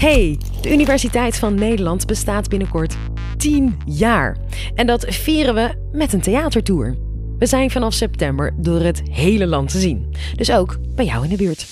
Hey, de Universiteit van Nederland bestaat binnenkort 10 jaar. En dat vieren we met een theatertour. We zijn vanaf september door het hele land te zien. Dus ook bij jou in de buurt.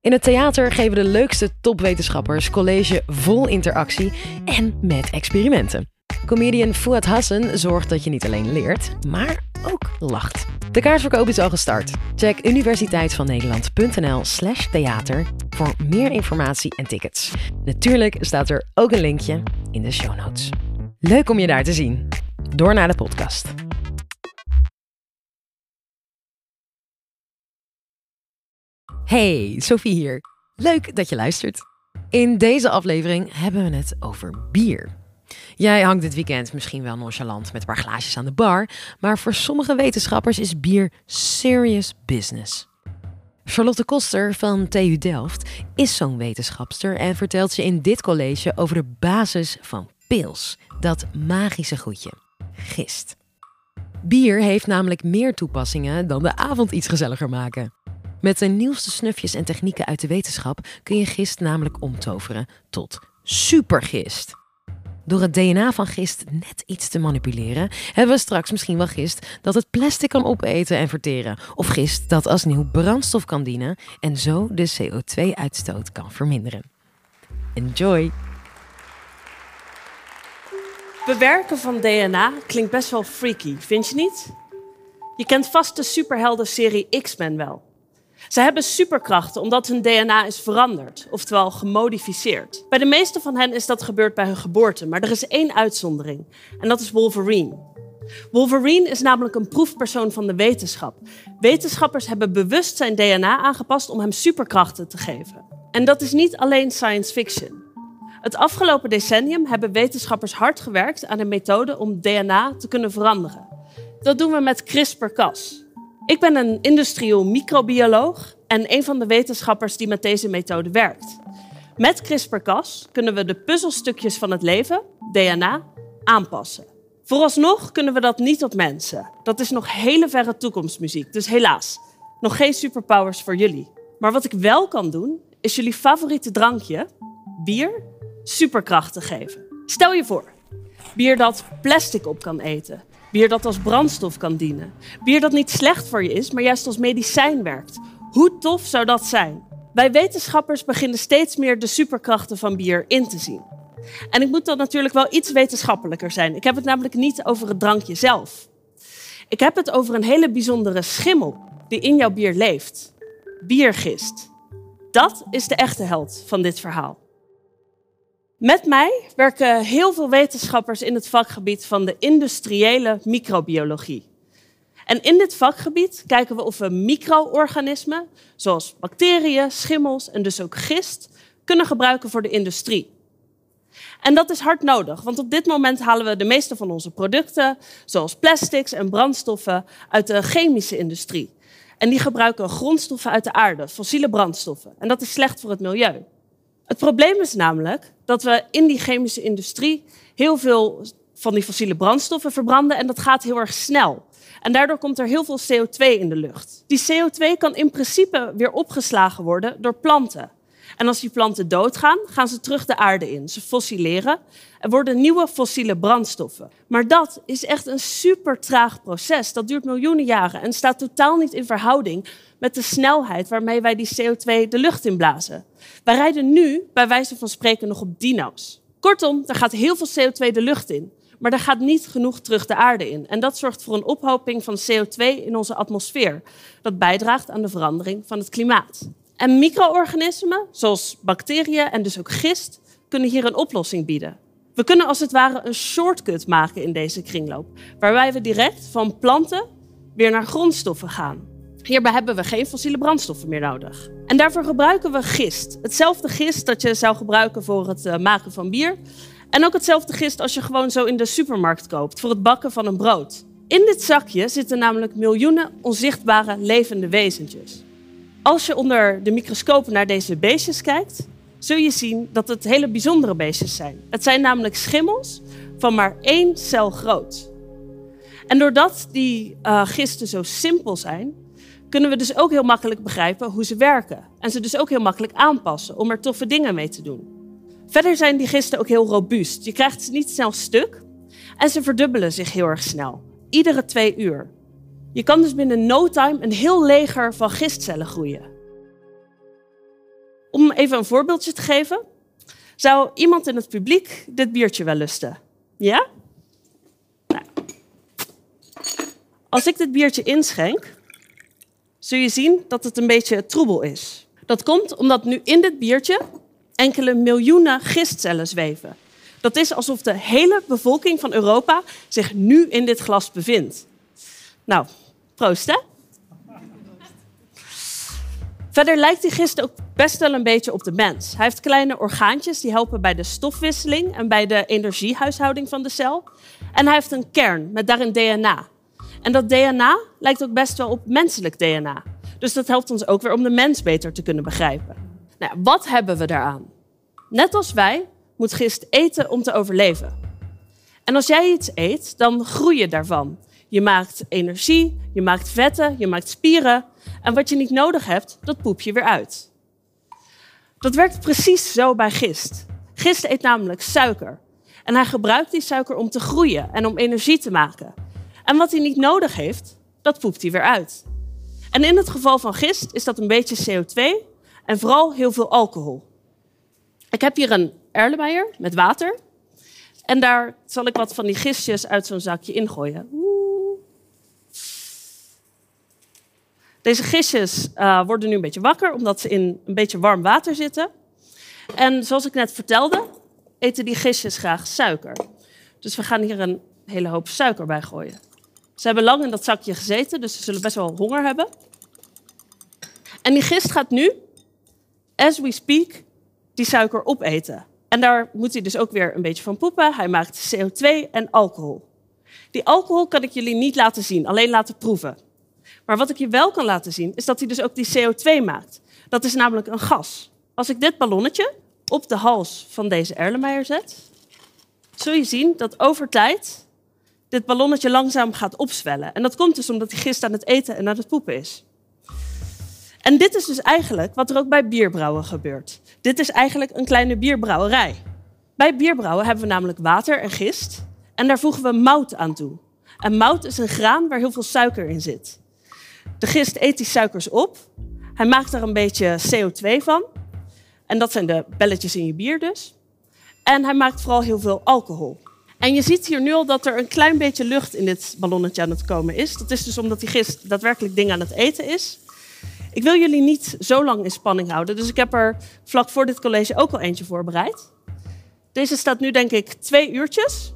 In het theater geven de leukste topwetenschappers college vol interactie en met experimenten. Comedian Fouad Hassan zorgt dat je niet alleen leert, maar ook lacht. De kaartverkoop is al gestart. Check universiteitvannederland.nl slash theater voor meer informatie en tickets. Natuurlijk staat er ook een linkje in de show notes. Leuk om je daar te zien. Door naar de podcast. Hey, Sophie hier. Leuk dat je luistert. In deze aflevering hebben we het over bier. Jij hangt dit weekend misschien wel nonchalant met een paar glaasjes aan de bar, maar voor sommige wetenschappers is bier serious business. Charlotte Koster van TU Delft is zo'n wetenschapster en vertelt je in dit college over de basis van pils, dat magische goedje, gist. Bier heeft namelijk meer toepassingen dan de avond iets gezelliger maken. Met de nieuwste snufjes en technieken uit de wetenschap kun je gist namelijk omtoveren tot supergist. Door het DNA van gist net iets te manipuleren, hebben we straks misschien wel gist dat het plastic kan opeten en verteren. Of gist dat als nieuw brandstof kan dienen en zo de CO2-uitstoot kan verminderen. Enjoy! Bewerken van DNA klinkt best wel freaky, vind je niet? Je kent vast de superhelden-serie X-Men wel. Ze hebben superkrachten omdat hun DNA is veranderd, oftewel gemodificeerd. Bij de meeste van hen is dat gebeurd bij hun geboorte, maar er is één uitzondering en dat is Wolverine. Wolverine is namelijk een proefpersoon van de wetenschap. Wetenschappers hebben bewust zijn DNA aangepast om hem superkrachten te geven. En dat is niet alleen science fiction. Het afgelopen decennium hebben wetenschappers hard gewerkt aan een methode om DNA te kunnen veranderen. Dat doen we met CRISPR-Cas. Ik ben een industrieel microbioloog en een van de wetenschappers die met deze methode werkt. Met CRISPR-Cas kunnen we de puzzelstukjes van het leven, DNA, aanpassen. Vooralsnog kunnen we dat niet op mensen. Dat is nog hele verre toekomstmuziek, dus helaas, nog geen superpowers voor jullie. Maar wat ik wel kan doen, is jullie favoriete drankje, bier, superkrachten geven. Stel je voor, bier dat plastic op kan eten, Bier dat als brandstof kan dienen. Bier dat niet slecht voor je is, maar juist als medicijn werkt. Hoe tof zou dat zijn? Wij wetenschappers beginnen steeds meer de superkrachten van bier in te zien. En ik moet dan natuurlijk wel iets wetenschappelijker zijn. Ik heb het namelijk niet over het drankje zelf. Ik heb het over een hele bijzondere schimmel die in jouw bier leeft. Biergist. Dat is de echte held van dit verhaal. Met mij werken heel veel wetenschappers in het vakgebied van de industriële microbiologie. En in dit vakgebied kijken we of we micro-organismen, zoals bacteriën, schimmels en dus ook gist, kunnen gebruiken voor de industrie. En dat is hard nodig, want op dit moment halen we de meeste van onze producten, zoals plastics en brandstoffen, uit de chemische industrie. En die gebruiken grondstoffen uit de aarde, fossiele brandstoffen. En dat is slecht voor het milieu. Het probleem is namelijk dat we in die chemische industrie heel veel van die fossiele brandstoffen verbranden en dat gaat heel erg snel. En daardoor komt er heel veel CO2 in de lucht. Die CO2 kan in principe weer opgeslagen worden door planten. En als die planten doodgaan, gaan ze terug de aarde in. Ze fossileren en worden nieuwe fossiele brandstoffen. Maar dat is echt een super traag proces. Dat duurt miljoenen jaren en staat totaal niet in verhouding met de snelheid waarmee wij die CO2 de lucht inblazen. Wij rijden nu, bij wijze van spreken, nog op dino's. Kortom, er gaat heel veel CO2 de lucht in, maar er gaat niet genoeg terug de aarde in. En dat zorgt voor een ophoping van CO2 in onze atmosfeer. Dat bijdraagt aan de verandering van het klimaat. En micro-organismen, zoals bacteriën en dus ook gist, kunnen hier een oplossing bieden. We kunnen als het ware een shortcut maken in deze kringloop, waarbij we direct van planten weer naar grondstoffen gaan. Hierbij hebben we geen fossiele brandstoffen meer nodig. En daarvoor gebruiken we gist. Hetzelfde gist dat je zou gebruiken voor het eh, maken van bier. En ook hetzelfde gist als je gewoon zo in de supermarkt koopt voor het bakken van een brood. In dit zakje zitten namelijk miljoenen onzichtbare levende wezentjes. Als je onder de microscoop naar deze beestjes kijkt, zul je zien dat het hele bijzondere beestjes zijn. Het zijn namelijk schimmels van maar één cel groot. En doordat die uh, gisten zo simpel zijn, kunnen we dus ook heel makkelijk begrijpen hoe ze werken. En ze dus ook heel makkelijk aanpassen om er toffe dingen mee te doen. Verder zijn die gisten ook heel robuust. Je krijgt ze niet snel stuk en ze verdubbelen zich heel erg snel. Iedere twee uur. Je kan dus binnen no time een heel leger van gistcellen groeien. Om even een voorbeeldje te geven. Zou iemand in het publiek dit biertje wel lusten? Ja? Nou. Als ik dit biertje inschenk, zul je zien dat het een beetje troebel is. Dat komt omdat nu in dit biertje enkele miljoenen gistcellen zweven. Dat is alsof de hele bevolking van Europa zich nu in dit glas bevindt. Nou, proost hè? Verder lijkt die gist ook best wel een beetje op de mens. Hij heeft kleine orgaantjes die helpen bij de stofwisseling en bij de energiehuishouding van de cel. En hij heeft een kern met daarin DNA. En dat DNA lijkt ook best wel op menselijk DNA. Dus dat helpt ons ook weer om de mens beter te kunnen begrijpen. Nou, wat hebben we daaraan? Net als wij moet gist eten om te overleven. En als jij iets eet, dan groei je daarvan. Je maakt energie, je maakt vetten, je maakt spieren. En wat je niet nodig hebt, dat poep je weer uit. Dat werkt precies zo bij gist. Gist eet namelijk suiker. En hij gebruikt die suiker om te groeien en om energie te maken. En wat hij niet nodig heeft, dat poept hij weer uit. En in het geval van gist is dat een beetje CO2 en vooral heel veel alcohol. Ik heb hier een erlenmeyer met water. En daar zal ik wat van die gistjes uit zo'n zakje ingooien. Deze gistjes uh, worden nu een beetje wakker, omdat ze in een beetje warm water zitten. En zoals ik net vertelde, eten die gistjes graag suiker. Dus we gaan hier een hele hoop suiker bij gooien. Ze hebben lang in dat zakje gezeten, dus ze zullen best wel honger hebben. En die gist gaat nu, as we speak, die suiker opeten. En daar moet hij dus ook weer een beetje van poepen. Hij maakt CO2 en alcohol. Die alcohol kan ik jullie niet laten zien, alleen laten proeven. Maar wat ik je wel kan laten zien, is dat hij dus ook die CO2 maakt. Dat is namelijk een gas. Als ik dit ballonnetje op de hals van deze Erlenmeyer zet, zul je zien dat over tijd dit ballonnetje langzaam gaat opzwellen. En dat komt dus omdat hij gist aan het eten en aan het poepen is. En dit is dus eigenlijk wat er ook bij bierbrouwen gebeurt. Dit is eigenlijk een kleine bierbrouwerij. Bij bierbrouwen hebben we namelijk water en gist en daar voegen we mout aan toe. En mout is een graan waar heel veel suiker in zit. De gist eet die suikers op. Hij maakt er een beetje CO2 van. En dat zijn de belletjes in je bier dus. En hij maakt vooral heel veel alcohol. En je ziet hier nu al dat er een klein beetje lucht in dit ballonnetje aan het komen is. Dat is dus omdat die gist daadwerkelijk dingen aan het eten is. Ik wil jullie niet zo lang in spanning houden, dus ik heb er vlak voor dit college ook al eentje voorbereid. Deze staat nu denk ik twee uurtjes.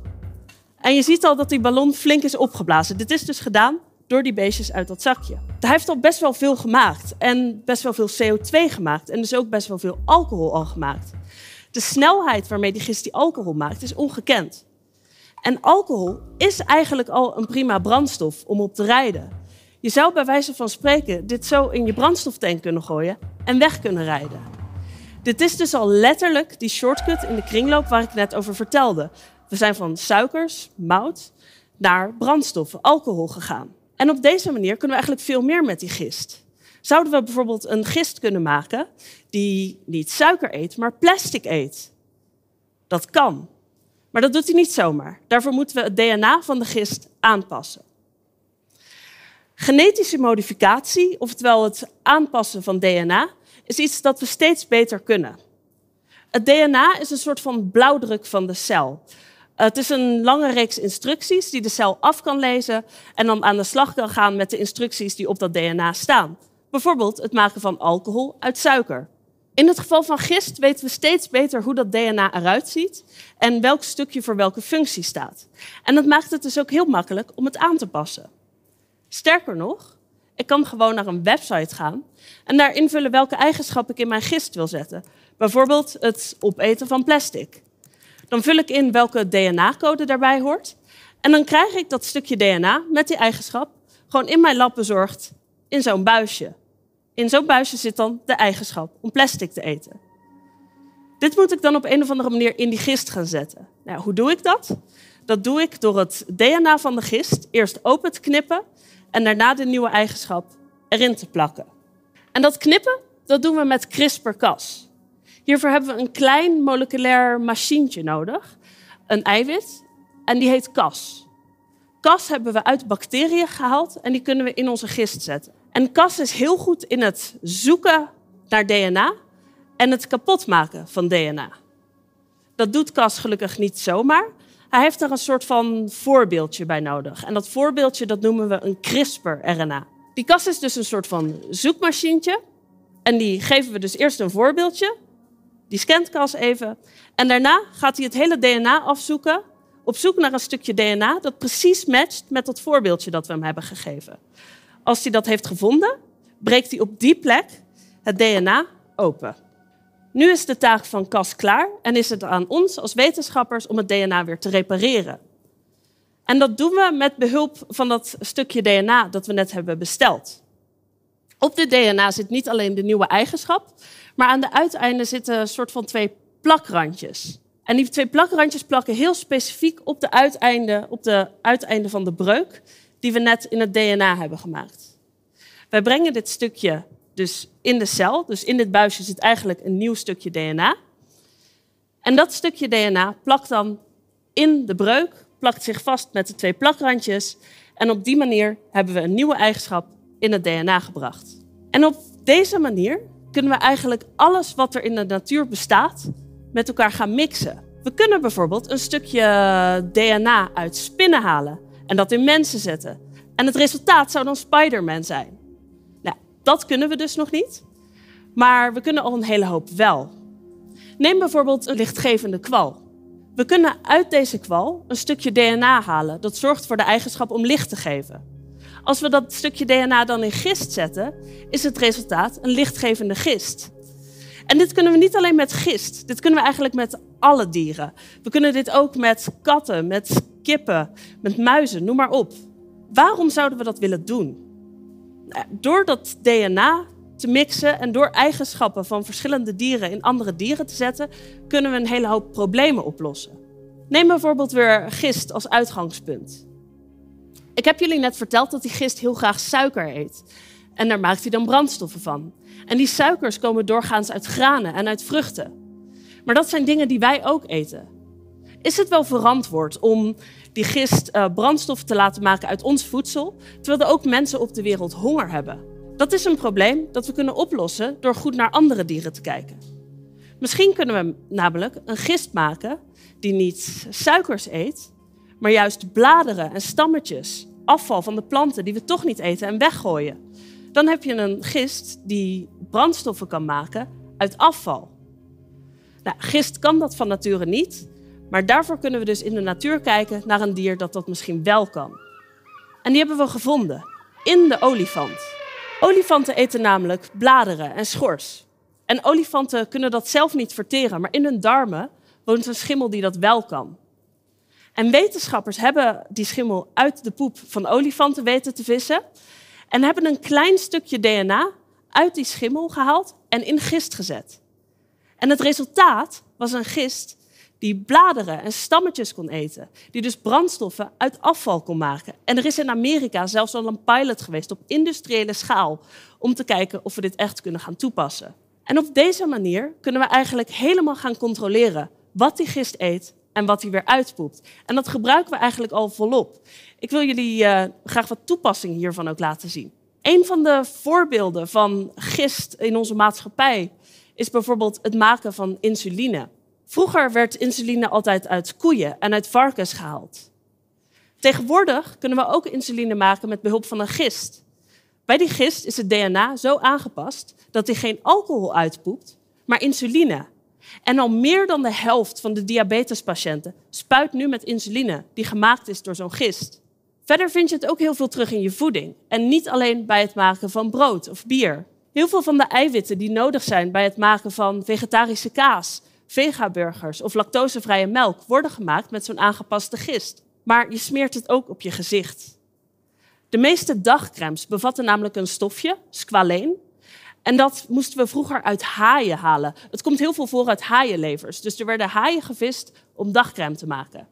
En je ziet al dat die ballon flink is opgeblazen. Dit is dus gedaan door die beestjes uit dat zakje. Hij heeft al best wel veel gemaakt en best wel veel CO2 gemaakt en dus ook best wel veel alcohol al gemaakt. De snelheid waarmee die gist die alcohol maakt is ongekend. En alcohol is eigenlijk al een prima brandstof om op te rijden. Je zou bij wijze van spreken dit zo in je brandstoftank kunnen gooien en weg kunnen rijden. Dit is dus al letterlijk die shortcut in de kringloop waar ik net over vertelde. We zijn van suikers, mout, naar brandstoffen, alcohol gegaan. En op deze manier kunnen we eigenlijk veel meer met die gist. Zouden we bijvoorbeeld een gist kunnen maken die niet suiker eet, maar plastic eet? Dat kan. Maar dat doet hij niet zomaar. Daarvoor moeten we het DNA van de gist aanpassen. Genetische modificatie, oftewel het aanpassen van DNA, is iets dat we steeds beter kunnen. Het DNA is een soort van blauwdruk van de cel. Het is een lange reeks instructies die de cel af kan lezen en dan aan de slag kan gaan met de instructies die op dat DNA staan. Bijvoorbeeld het maken van alcohol uit suiker. In het geval van gist weten we steeds beter hoe dat DNA eruit ziet en welk stukje voor welke functie staat. En dat maakt het dus ook heel makkelijk om het aan te passen. Sterker nog, ik kan gewoon naar een website gaan en daar invullen welke eigenschap ik in mijn gist wil zetten. Bijvoorbeeld het opeten van plastic. Dan vul ik in welke DNA-code daarbij hoort. En dan krijg ik dat stukje DNA met die eigenschap gewoon in mijn lab bezorgd in zo'n buisje. In zo'n buisje zit dan de eigenschap om plastic te eten. Dit moet ik dan op een of andere manier in die gist gaan zetten. Nou, hoe doe ik dat? Dat doe ik door het DNA van de gist eerst open te knippen en daarna de nieuwe eigenschap erin te plakken. En dat knippen, dat doen we met CRISPR-Cas. Hiervoor hebben we een klein moleculair machientje nodig, een eiwit, en die heet Cas. Cas hebben we uit bacteriën gehaald en die kunnen we in onze gist zetten. En Cas is heel goed in het zoeken naar DNA en het kapotmaken van DNA. Dat doet Cas gelukkig niet zomaar. Hij heeft er een soort van voorbeeldje bij nodig. En dat voorbeeldje dat noemen we een CRISPR-RNA. Die Cas is dus een soort van zoekmachientje. En die geven we dus eerst een voorbeeldje. Die scant Cas even. En daarna gaat hij het hele DNA afzoeken. Op zoek naar een stukje DNA dat precies matcht met dat voorbeeldje dat we hem hebben gegeven. Als hij dat heeft gevonden, breekt hij op die plek het DNA open. Nu is de taak van Cas klaar en is het aan ons als wetenschappers om het DNA weer te repareren. En dat doen we met behulp van dat stukje DNA dat we net hebben besteld. Op dit DNA zit niet alleen de nieuwe eigenschap, maar aan de uiteinden zitten een soort van twee plakrandjes. En die twee plakrandjes plakken heel specifiek op de uiteinden, van de breuk die we net in het DNA hebben gemaakt. Wij brengen dit stukje dus in de cel, dus in dit buisje zit eigenlijk een nieuw stukje DNA. En dat stukje DNA plakt dan in de breuk, plakt zich vast met de twee plakrandjes. En op die manier hebben we een nieuwe eigenschap in het DNA gebracht. En op deze manier kunnen we eigenlijk alles wat er in de natuur bestaat met elkaar gaan mixen. We kunnen bijvoorbeeld een stukje DNA uit spinnen halen en dat in mensen zetten. En het resultaat zou dan Spider-Man zijn. Nou, dat kunnen we dus nog niet. Maar we kunnen al een hele hoop wel. Neem bijvoorbeeld een lichtgevende kwal. We kunnen uit deze kwal een stukje DNA halen dat zorgt voor de eigenschap om licht te geven. Als we dat stukje DNA dan in gist zetten, is het resultaat een lichtgevende gist. En dit kunnen we niet alleen met gist, dit kunnen we eigenlijk met alle dieren. We kunnen dit ook met katten, met kippen, met muizen, noem maar op. Waarom zouden we dat willen doen? Nou, door dat DNA te mixen en door eigenschappen van verschillende dieren in andere dieren te zetten, kunnen we een hele hoop problemen oplossen. Neem bijvoorbeeld weer gist als uitgangspunt. Ik heb jullie net verteld dat die gist heel graag suiker eet. En daar maakt hij dan brandstoffen van. En die suikers komen doorgaans uit granen en uit vruchten. Maar dat zijn dingen die wij ook eten. Is het wel verantwoord om die gist uh, brandstof te laten maken uit ons voedsel, terwijl er ook mensen op de wereld honger hebben? Dat is een probleem dat we kunnen oplossen door goed naar andere dieren te kijken. Misschien kunnen we namelijk een gist maken die niet suikers eet, maar juist bladeren en stammetjes, afval van de planten die we toch niet eten en weggooien. Dan heb je een gist die brandstoffen kan maken uit afval. Nou, gist kan dat van nature niet, maar daarvoor kunnen we dus in de natuur kijken naar een dier dat dat misschien wel kan. En die hebben we gevonden in de olifant. Olifanten eten namelijk bladeren en schors. En olifanten kunnen dat zelf niet verteren, maar in hun darmen woont een schimmel die dat wel kan. En wetenschappers hebben die schimmel uit de poep van olifanten weten te vissen en hebben een klein stukje DNA uit die schimmel gehaald en in gist gezet. En het resultaat was een gist die bladeren en stammetjes kon eten, die dus brandstoffen uit afval kon maken. En er is in Amerika zelfs al een pilot geweest op industriële schaal om te kijken of we dit echt kunnen gaan toepassen. En op deze manier kunnen we eigenlijk helemaal gaan controleren wat die gist eet en wat hij weer uitpoept. En dat gebruiken we eigenlijk al volop. Ik wil jullie uh, graag wat toepassingen hiervan ook laten zien. Een van de voorbeelden van gist in onze maatschappij is bijvoorbeeld het maken van insuline. Vroeger werd insuline altijd uit koeien en uit varkens gehaald. Tegenwoordig kunnen we ook insuline maken met behulp van een gist. Bij die gist is het DNA zo aangepast dat hij geen alcohol uitpoept, maar insuline. En al meer dan de helft van de diabetespatiënten spuit nu met insuline die gemaakt is door zo'n gist. Verder vind je het ook heel veel terug in je voeding. En niet alleen bij het maken van brood of bier. Heel veel van de eiwitten die nodig zijn bij het maken van vegetarische kaas, vegaburgers of lactosevrije melk worden gemaakt met zo'n aangepaste gist. Maar je smeert het ook op je gezicht. De meeste dagcremes bevatten namelijk een stofje, squaleen, en dat moesten we vroeger uit haaien halen. Het komt heel veel voor uit haaienlevers. Dus er werden haaien gevist om dagcrème te maken.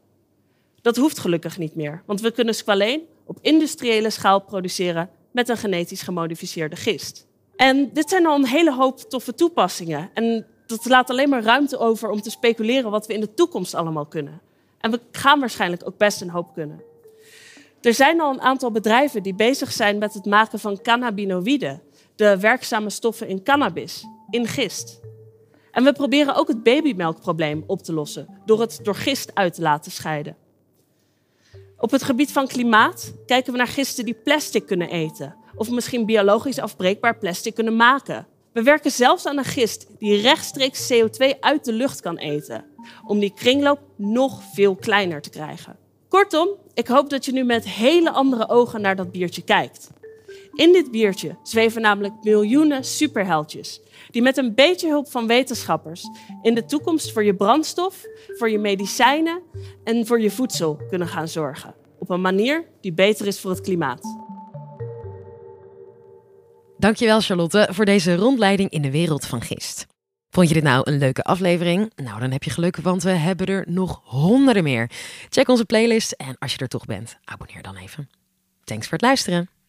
Dat hoeft gelukkig niet meer, want we kunnen squaleen op industriële schaal produceren met een genetisch gemodificeerde gist. En dit zijn al een hele hoop toffe toepassingen. En Dat laat alleen maar ruimte over om te speculeren wat we in de toekomst allemaal kunnen. En we gaan waarschijnlijk ook best een hoop kunnen. Er zijn al een aantal bedrijven die bezig zijn met het maken van cannabinoïden, de werkzame stoffen in cannabis, in gist. En we proberen ook het babymelkprobleem op te lossen door het door gist uit te laten scheiden. Op het gebied van klimaat kijken we naar gisten die plastic kunnen eten of misschien biologisch afbreekbaar plastic kunnen maken. We werken zelfs aan een gist die rechtstreeks CO2 uit de lucht kan eten, om die kringloop nog veel kleiner te krijgen. Kortom, ik hoop dat je nu met hele andere ogen naar dat biertje kijkt. In dit biertje zweven namelijk miljoenen superheldjes, die met een beetje hulp van wetenschappers in de toekomst voor je brandstof, voor je medicijnen en voor je voedsel kunnen gaan zorgen. Op een manier die beter is voor het klimaat. Dankjewel Charlotte voor deze rondleiding in de wereld van gist. Vond je dit nou een leuke aflevering? Nou, dan heb je geluk, want we hebben er nog honderden meer. Check onze playlist en als je er toch bent, abonneer dan even. Thanks voor het luisteren.